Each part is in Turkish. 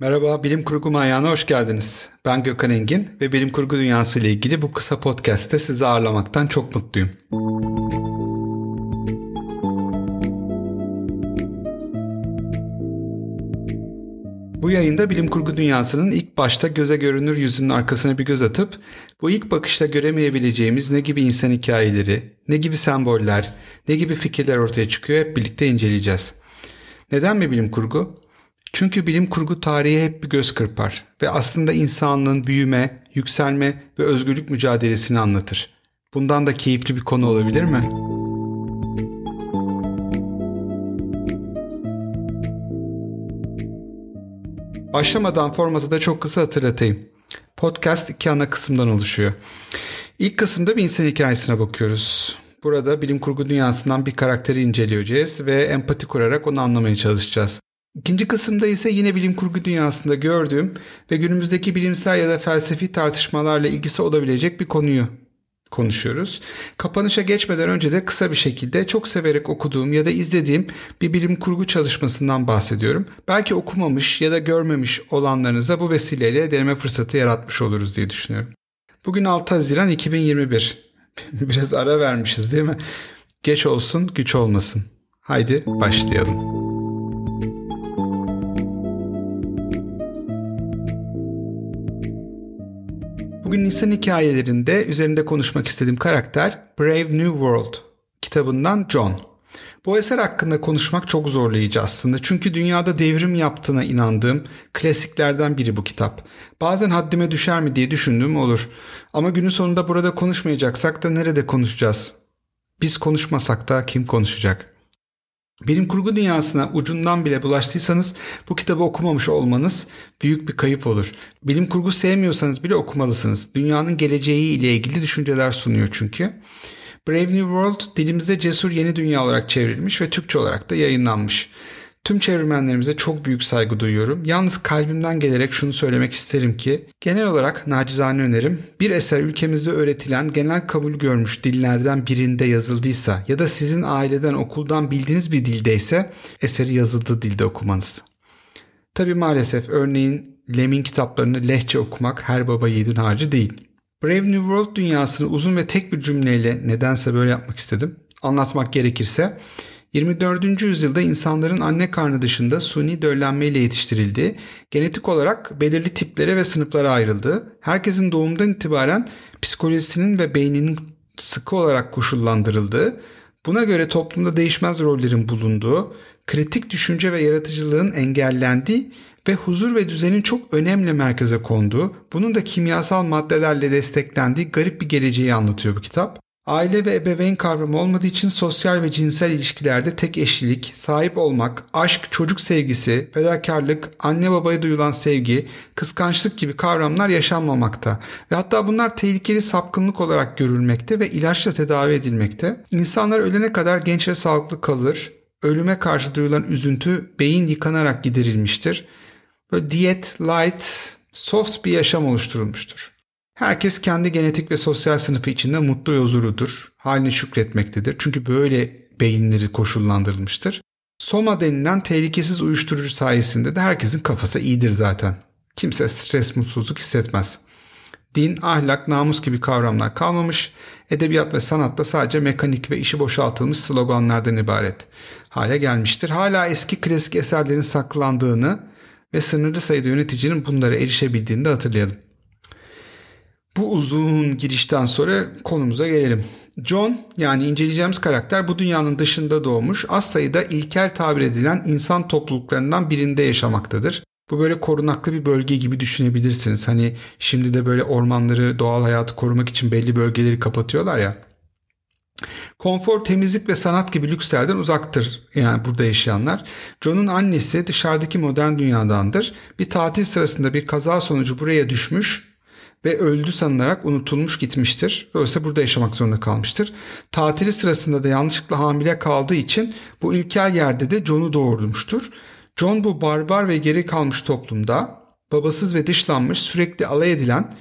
Merhaba, Bilim Kurgu Manyağı'na hoş geldiniz. Ben Gökhan Engin ve bilim kurgu dünyası ile ilgili bu kısa podcast'te sizi ağırlamaktan çok mutluyum. Bu yayında bilim kurgu dünyasının ilk başta göze görünür yüzünün arkasına bir göz atıp bu ilk bakışta göremeyebileceğimiz ne gibi insan hikayeleri, ne gibi semboller, ne gibi fikirler ortaya çıkıyor hep birlikte inceleyeceğiz. Neden mi bilim kurgu? Çünkü bilim kurgu tarihi hep bir göz kırpar ve aslında insanlığın büyüme, yükselme ve özgürlük mücadelesini anlatır. Bundan da keyifli bir konu olabilir mi? Başlamadan formatı da çok kısa hatırlatayım. Podcast iki ana kısımdan oluşuyor. İlk kısımda bir insan hikayesine bakıyoruz. Burada bilim kurgu dünyasından bir karakteri inceleyeceğiz ve empati kurarak onu anlamaya çalışacağız. İkinci kısımda ise yine bilim kurgu dünyasında gördüğüm ve günümüzdeki bilimsel ya da felsefi tartışmalarla ilgisi olabilecek bir konuyu konuşuyoruz. Kapanışa geçmeden önce de kısa bir şekilde çok severek okuduğum ya da izlediğim bir bilim kurgu çalışmasından bahsediyorum. Belki okumamış ya da görmemiş olanlarınıza bu vesileyle deneme fırsatı yaratmış oluruz diye düşünüyorum. Bugün 6 Haziran 2021. Biraz ara vermişiz değil mi? Geç olsun, güç olmasın. Haydi başlayalım. Bugün insan hikayelerinde üzerinde konuşmak istediğim karakter Brave New World kitabından John. Bu eser hakkında konuşmak çok zorlayıcı aslında. Çünkü dünyada devrim yaptığına inandığım klasiklerden biri bu kitap. Bazen haddime düşer mi diye düşündüğüm olur. Ama günün sonunda burada konuşmayacaksak da nerede konuşacağız? Biz konuşmasak da kim konuşacak? Bilim kurgu dünyasına ucundan bile bulaştıysanız bu kitabı okumamış olmanız büyük bir kayıp olur. Bilim kurgu sevmiyorsanız bile okumalısınız. Dünyanın geleceği ile ilgili düşünceler sunuyor çünkü. Brave New World dilimize Cesur Yeni Dünya olarak çevrilmiş ve Türkçe olarak da yayınlanmış. Tüm çevirmenlerimize çok büyük saygı duyuyorum. Yalnız kalbimden gelerek şunu söylemek isterim ki genel olarak nacizane önerim bir eser ülkemizde öğretilen genel kabul görmüş dillerden birinde yazıldıysa ya da sizin aileden okuldan bildiğiniz bir dildeyse eseri yazıldığı dilde okumanız. Tabi maalesef örneğin Lem'in kitaplarını lehçe okumak her baba yiğidin harcı değil. Brave New World dünyasını uzun ve tek bir cümleyle nedense böyle yapmak istedim. Anlatmak gerekirse 24. yüzyılda insanların anne karnı dışında suni döllenmeyle yetiştirildiği, genetik olarak belirli tiplere ve sınıflara ayrıldığı, herkesin doğumdan itibaren psikolojisinin ve beyninin sıkı olarak koşullandırıldığı, buna göre toplumda değişmez rollerin bulunduğu, kritik düşünce ve yaratıcılığın engellendiği ve huzur ve düzenin çok önemli merkeze konduğu, bunun da kimyasal maddelerle desteklendiği garip bir geleceği anlatıyor bu kitap. Aile ve ebeveyn kavramı olmadığı için sosyal ve cinsel ilişkilerde tek eşlilik, sahip olmak, aşk, çocuk sevgisi, fedakarlık, anne babaya duyulan sevgi, kıskançlık gibi kavramlar yaşanmamakta ve hatta bunlar tehlikeli sapkınlık olarak görülmekte ve ilaçla tedavi edilmekte. İnsanlar ölene kadar genç ve sağlıklı kalır. Ölüme karşı duyulan üzüntü beyin yıkanarak giderilmiştir. Böyle diyet, light, soft bir yaşam oluşturulmuştur. Herkes kendi genetik ve sosyal sınıfı içinde mutlu ve huzurudur. Haline şükretmektedir. Çünkü böyle beyinleri koşullandırılmıştır. Soma denilen tehlikesiz uyuşturucu sayesinde de herkesin kafası iyidir zaten. Kimse stres, mutsuzluk hissetmez. Din, ahlak, namus gibi kavramlar kalmamış, edebiyat ve sanatta sadece mekanik ve işi boşaltılmış sloganlardan ibaret hale gelmiştir. Hala eski klasik eserlerin saklandığını ve sınırlı sayıda yöneticinin bunlara erişebildiğini de hatırlayalım. Bu uzun girişten sonra konumuza gelelim. John yani inceleyeceğimiz karakter bu dünyanın dışında doğmuş az sayıda ilkel tabir edilen insan topluluklarından birinde yaşamaktadır. Bu böyle korunaklı bir bölge gibi düşünebilirsiniz. Hani şimdi de böyle ormanları, doğal hayatı korumak için belli bölgeleri kapatıyorlar ya. Konfor, temizlik ve sanat gibi lükslerden uzaktır yani burada yaşayanlar. John'un annesi dışarıdaki modern dünyadandır. Bir tatil sırasında bir kaza sonucu buraya düşmüş ve öldü sanılarak unutulmuş gitmiştir. Dolayısıyla burada yaşamak zorunda kalmıştır. Tatili sırasında da yanlışlıkla hamile kaldığı için bu ilkel yerde de John'u doğurmuştur. John bu barbar ve geri kalmış toplumda babasız ve dışlanmış sürekli alay edilen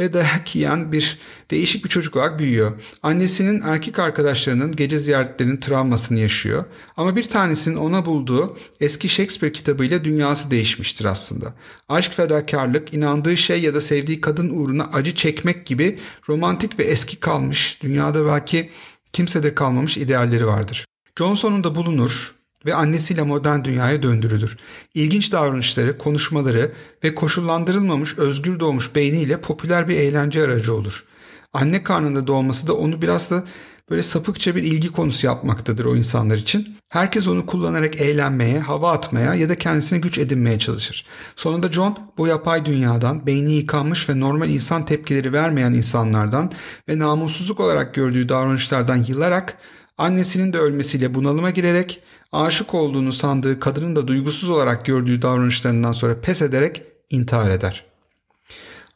ve dayak yiyen bir değişik bir çocuk olarak büyüyor. Annesinin erkek arkadaşlarının gece ziyaretlerinin travmasını yaşıyor. Ama bir tanesinin ona bulduğu eski Shakespeare kitabıyla dünyası değişmiştir aslında. Aşk, fedakarlık, inandığı şey ya da sevdiği kadın uğruna acı çekmek gibi romantik ve eski kalmış, dünyada belki kimsede kalmamış idealleri vardır. Johnson'un da bulunur ve annesiyle modern dünyaya döndürülür. İlginç davranışları, konuşmaları ve koşullandırılmamış özgür doğmuş beyniyle popüler bir eğlence aracı olur. Anne karnında doğması da onu biraz da böyle sapıkça bir ilgi konusu yapmaktadır o insanlar için. Herkes onu kullanarak eğlenmeye, hava atmaya ya da kendisine güç edinmeye çalışır. Sonunda John bu yapay dünyadan, beyni yıkanmış ve normal insan tepkileri vermeyen insanlardan ve namussuzluk olarak gördüğü davranışlardan yılarak annesinin de ölmesiyle bunalıma girerek aşık olduğunu sandığı kadının da duygusuz olarak gördüğü davranışlarından sonra pes ederek intihar eder.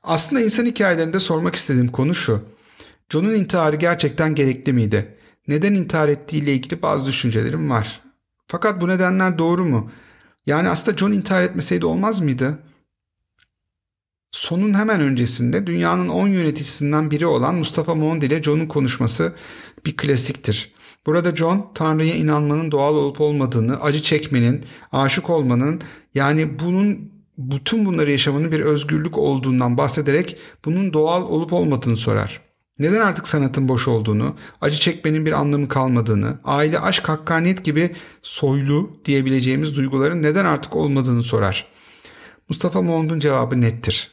Aslında insan hikayelerinde sormak istediğim konu şu. John'un intiharı gerçekten gerekli miydi? Neden intihar ettiğiyle ilgili bazı düşüncelerim var. Fakat bu nedenler doğru mu? Yani aslında John intihar etmeseydi olmaz mıydı? Sonun hemen öncesinde dünyanın 10 yöneticisinden biri olan Mustafa Mond ile John'un konuşması bir klasiktir. Burada John Tanrı'ya inanmanın doğal olup olmadığını, acı çekmenin, aşık olmanın yani bunun bütün bunları yaşamanın bir özgürlük olduğundan bahsederek bunun doğal olup olmadığını sorar. Neden artık sanatın boş olduğunu, acı çekmenin bir anlamı kalmadığını, aile, aşk, hakkaniyet gibi soylu diyebileceğimiz duyguların neden artık olmadığını sorar. Mustafa Mond'un cevabı nettir.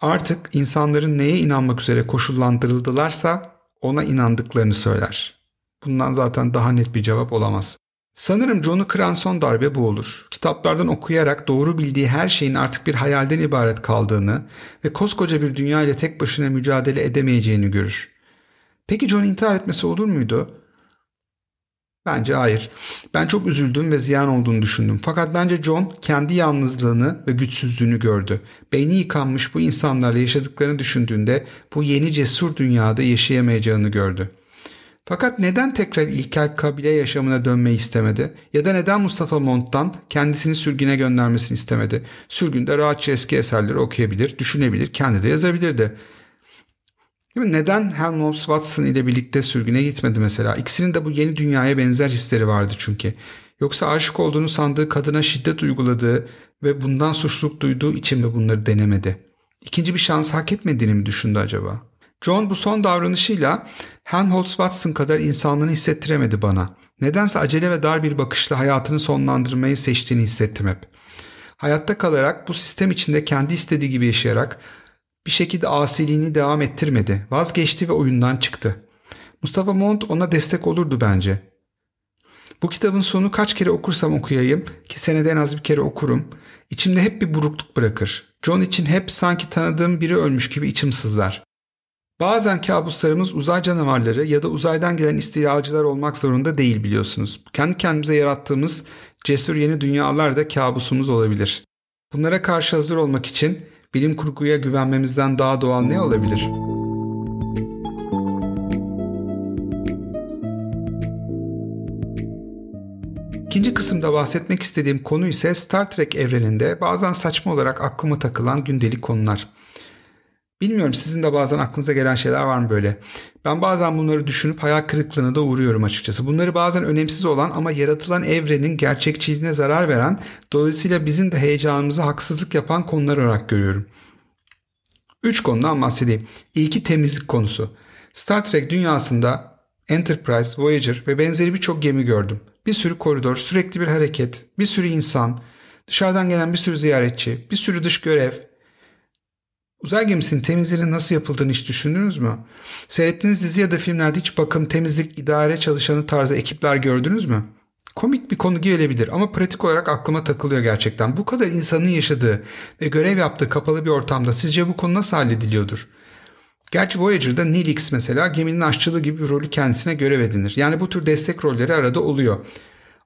Artık insanların neye inanmak üzere koşullandırıldılarsa ona inandıklarını söyler. Bundan zaten daha net bir cevap olamaz. Sanırım John'u kıran son darbe bu olur. Kitaplardan okuyarak doğru bildiği her şeyin artık bir hayalden ibaret kaldığını ve koskoca bir dünya ile tek başına mücadele edemeyeceğini görür. Peki John intihar etmesi olur muydu? Bence hayır. Ben çok üzüldüm ve ziyan olduğunu düşündüm. Fakat bence John kendi yalnızlığını ve güçsüzlüğünü gördü. Beyni yıkanmış bu insanlarla yaşadıklarını düşündüğünde bu yeni cesur dünyada yaşayamayacağını gördü. Fakat neden tekrar ilkel kabile yaşamına dönmeyi istemedi? Ya da neden Mustafa Mont'tan kendisini sürgüne göndermesini istemedi? Sürgünde rahatça eski eserleri okuyabilir, düşünebilir, kendi de yazabilirdi. Değil mi? Neden Helmholtz Watson ile birlikte sürgüne gitmedi mesela? İkisinin de bu yeni dünyaya benzer hisleri vardı çünkü. Yoksa aşık olduğunu sandığı kadına şiddet uyguladığı ve bundan suçluluk duyduğu için mi bunları denemedi? İkinci bir şans hak etmediğini mi düşündü acaba? John bu son davranışıyla Helmholtz Watson kadar insanlığını hissettiremedi bana. Nedense acele ve dar bir bakışla hayatını sonlandırmayı seçtiğini hissettim hep. Hayatta kalarak bu sistem içinde kendi istediği gibi yaşayarak bir şekilde asiliğini devam ettirmedi. Vazgeçti ve oyundan çıktı. Mustafa Mont ona destek olurdu bence. Bu kitabın sonu kaç kere okursam okuyayım ki senede en az bir kere okurum. İçimde hep bir burukluk bırakır. John için hep sanki tanıdığım biri ölmüş gibi içim sızlar. Bazen kabuslarımız uzay canavarları ya da uzaydan gelen istilacılar olmak zorunda değil biliyorsunuz. Kendi kendimize yarattığımız cesur yeni dünyalar da kabusumuz olabilir. Bunlara karşı hazır olmak için bilim kurguya güvenmemizden daha doğal ne olabilir? İkinci kısımda bahsetmek istediğim konu ise Star Trek evreninde bazen saçma olarak aklıma takılan gündelik konular. Bilmiyorum sizin de bazen aklınıza gelen şeyler var mı böyle? Ben bazen bunları düşünüp hayal kırıklığına da uğruyorum açıkçası. Bunları bazen önemsiz olan ama yaratılan evrenin gerçekçiliğine zarar veren, dolayısıyla bizim de heyecanımıza haksızlık yapan konular olarak görüyorum. Üç konudan bahsedeyim. İlki temizlik konusu. Star Trek dünyasında Enterprise, Voyager ve benzeri birçok gemi gördüm. Bir sürü koridor, sürekli bir hareket, bir sürü insan, dışarıdan gelen bir sürü ziyaretçi, bir sürü dış görev, Uzay gemisinin temizliğinin nasıl yapıldığını hiç düşündünüz mü? Seyrettiğiniz dizi ya da filmlerde hiç bakım, temizlik, idare çalışanı tarzı ekipler gördünüz mü? Komik bir konu gelebilir ama pratik olarak aklıma takılıyor gerçekten. Bu kadar insanın yaşadığı ve görev yaptığı kapalı bir ortamda sizce bu konu nasıl hallediliyordur? Gerçi Voyager'da Neelix mesela geminin aşçılığı gibi bir rolü kendisine görev edinir. Yani bu tür destek rolleri arada oluyor.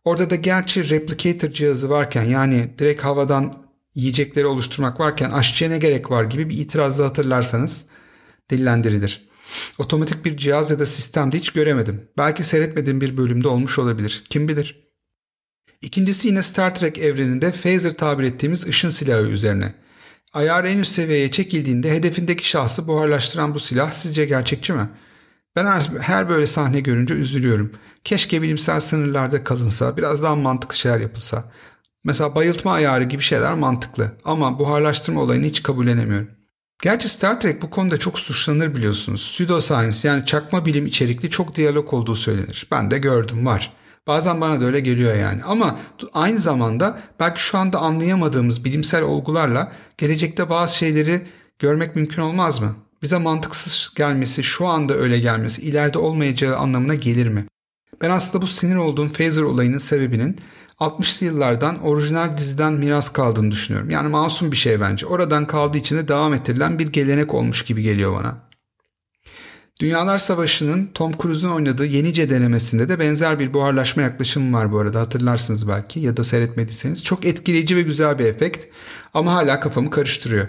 Orada da gerçi replicator cihazı varken yani direkt havadan yiyecekleri oluşturmak varken aşçıya ne gerek var gibi bir itirazı hatırlarsanız dillendirilir. Otomatik bir cihaz ya da sistemde hiç göremedim. Belki seyretmediğim bir bölümde olmuş olabilir. Kim bilir. İkincisi yine Star Trek evreninde phaser tabir ettiğimiz ışın silahı üzerine. Ayarı en üst seviyeye çekildiğinde hedefindeki şahsı buharlaştıran bu silah sizce gerçekçi mi? Ben her, her böyle sahne görünce üzülüyorum. Keşke bilimsel sınırlarda kalınsa, biraz daha mantıklı şeyler yapılsa. Mesela bayıltma ayarı gibi şeyler mantıklı ama buharlaştırma olayını hiç kabullenemiyorum. Gerçi Star Trek bu konuda çok suçlanır biliyorsunuz. Pseudoscience yani çakma bilim içerikli çok diyalog olduğu söylenir. Ben de gördüm var. Bazen bana da öyle geliyor yani. Ama aynı zamanda belki şu anda anlayamadığımız bilimsel olgularla gelecekte bazı şeyleri görmek mümkün olmaz mı? Bize mantıksız gelmesi, şu anda öyle gelmesi ileride olmayacağı anlamına gelir mi? Ben aslında bu sinir olduğum phaser olayının sebebinin 60'lı yıllardan orijinal diziden miras kaldığını düşünüyorum. Yani masum bir şey bence. Oradan kaldığı için de devam ettirilen bir gelenek olmuş gibi geliyor bana. Dünyalar Savaşı'nın Tom Cruise'un oynadığı Yenice denemesinde de benzer bir buharlaşma yaklaşımı var bu arada hatırlarsınız belki ya da seyretmediyseniz. Çok etkileyici ve güzel bir efekt ama hala kafamı karıştırıyor.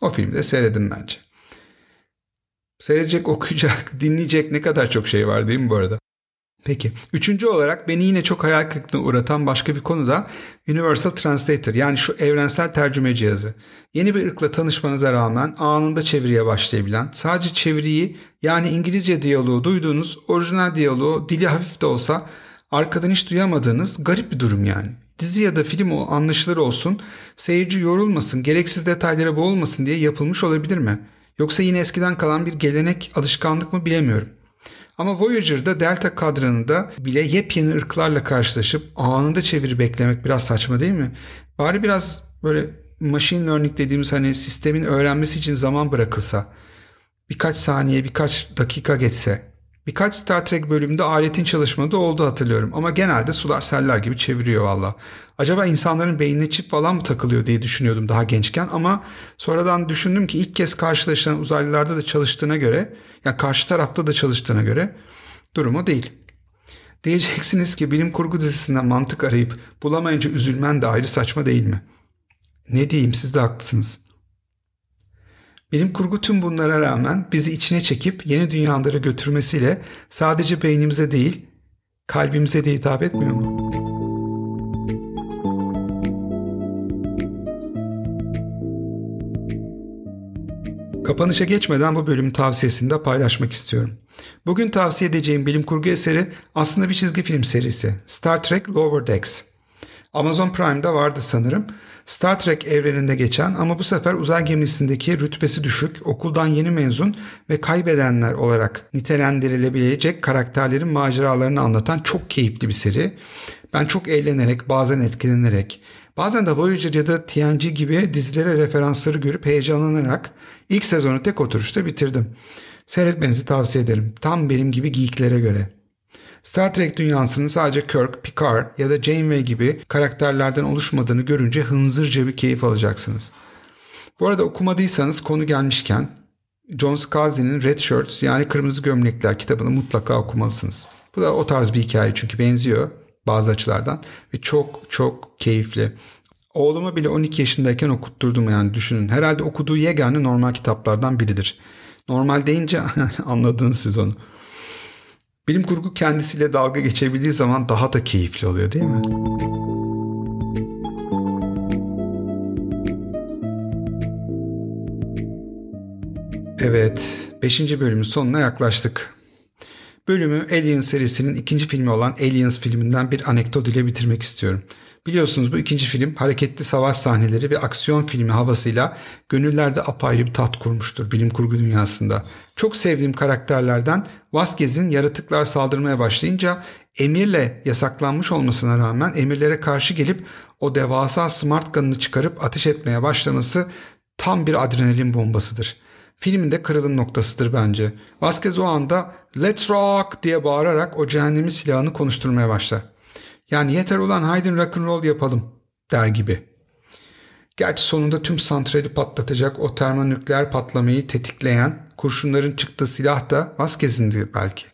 O filmi de seyredin bence. Seyredecek, okuyacak, dinleyecek ne kadar çok şey var değil mi bu arada? Peki. Üçüncü olarak beni yine çok hayal kırıklığına uğratan başka bir konu da Universal Translator yani şu evrensel tercüme cihazı. Yeni bir ırkla tanışmanıza rağmen anında çeviriye başlayabilen, sadece çeviriyi yani İngilizce diyaloğu duyduğunuz orijinal diyaloğu dili hafif de olsa arkadan hiç duyamadığınız garip bir durum yani. Dizi ya da film o anlaşılır olsun, seyirci yorulmasın, gereksiz detaylara boğulmasın diye yapılmış olabilir mi? Yoksa yine eskiden kalan bir gelenek, alışkanlık mı bilemiyorum. Ama Voyager'da Delta kadranında bile yepyeni ırklarla karşılaşıp anında çeviri beklemek biraz saçma değil mi? Bari biraz böyle machine learning dediğimiz hani sistemin öğrenmesi için zaman bırakılsa, birkaç saniye, birkaç dakika geçse. Birkaç Star Trek bölümünde aletin çalışmadığı oldu hatırlıyorum ama genelde sular seller gibi çeviriyor valla. Acaba insanların beynine çip falan mı takılıyor diye düşünüyordum daha gençken ama sonradan düşündüm ki ilk kez karşılaşılan uzaylılarda da çalıştığına göre yani karşı tarafta da çalıştığına göre durumu değil. Diyeceksiniz ki bilim kurgu dizisinden mantık arayıp bulamayınca üzülmen de ayrı saçma değil mi? Ne diyeyim siz de haklısınız. Bilim kurgu tüm bunlara rağmen bizi içine çekip yeni dünyalara götürmesiyle sadece beynimize değil kalbimize de hitap etmiyor mu? Kapanışa geçmeden bu bölümün tavsiyesini de paylaşmak istiyorum. Bugün tavsiye edeceğim bilim kurgu eseri aslında bir çizgi film serisi. Star Trek Lower Decks. Amazon Prime'da vardı sanırım. Star Trek evreninde geçen ama bu sefer uzay gemisindeki rütbesi düşük, okuldan yeni mezun ve kaybedenler olarak nitelendirilebilecek karakterlerin maceralarını anlatan çok keyifli bir seri. Ben çok eğlenerek, bazen etkilenerek, bazen de Voyager ya da TNG gibi dizilere referansları görüp heyecanlanarak ilk sezonu tek oturuşta bitirdim. Seyretmenizi tavsiye ederim. Tam benim gibi geeklere göre. Star Trek dünyasının sadece Kirk, Picard ya da Janeway gibi karakterlerden oluşmadığını görünce hınzırca bir keyif alacaksınız. Bu arada okumadıysanız konu gelmişken John Scalzi'nin Red Shirts yani Kırmızı Gömlekler kitabını mutlaka okumalısınız. Bu da o tarz bir hikaye çünkü benziyor bazı açılardan ve çok çok keyifli. Oğluma bile 12 yaşındayken okutturdum yani düşünün. Herhalde okuduğu yegane normal kitaplardan biridir. Normal deyince anladınız siz onu. Bilim kurgu kendisiyle dalga geçebildiği zaman daha da keyifli oluyor değil mi? Evet, 5. bölümün sonuna yaklaştık. Bölümü Alien serisinin ikinci filmi olan Aliens filminden bir anekdot ile bitirmek istiyorum. Biliyorsunuz bu ikinci film hareketli savaş sahneleri ve aksiyon filmi havasıyla gönüllerde apayrı bir tat kurmuştur bilim kurgu dünyasında. Çok sevdiğim karakterlerden Vasquez'in yaratıklar saldırmaya başlayınca emirle yasaklanmış olmasına rağmen emirlere karşı gelip o devasa smart gun'ını çıkarıp ateş etmeye başlaması tam bir adrenalin bombasıdır. Filmin de kırılım noktasıdır bence. Vasquez o anda "Let's rock!" diye bağırarak o cehennemi silahını konuşturmaya başlar. Yani yeter ulan haydin rock'n'roll yapalım der gibi. Gerçi sonunda tüm santrali patlatacak o termonükleer patlamayı tetikleyen kurşunların çıktığı silah da Vasquez'indi belki.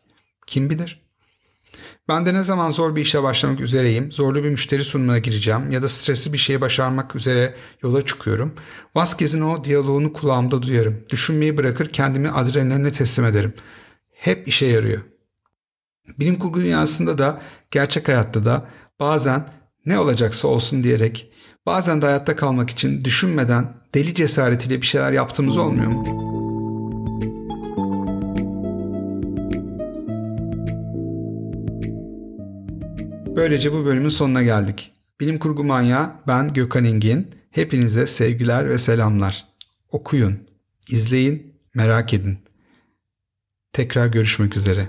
Kim bilir? Ben de ne zaman zor bir işe başlamak üzereyim, zorlu bir müşteri sunumuna gireceğim ya da stresli bir şeyi başarmak üzere yola çıkıyorum. Vasquez'in o diyaloğunu kulağımda duyarım. Düşünmeyi bırakır kendimi adrenaline teslim ederim. Hep işe yarıyor. Bilim kurgu dünyasında da gerçek hayatta da bazen ne olacaksa olsun diyerek Bazen de hayatta kalmak için düşünmeden deli cesaretiyle bir şeyler yaptığımız olmuyor mu? Böylece bu bölümün sonuna geldik. Bilim Kurgu Manyağı ben Gökhan İngin. Hepinize sevgiler ve selamlar. Okuyun, izleyin, merak edin. Tekrar görüşmek üzere.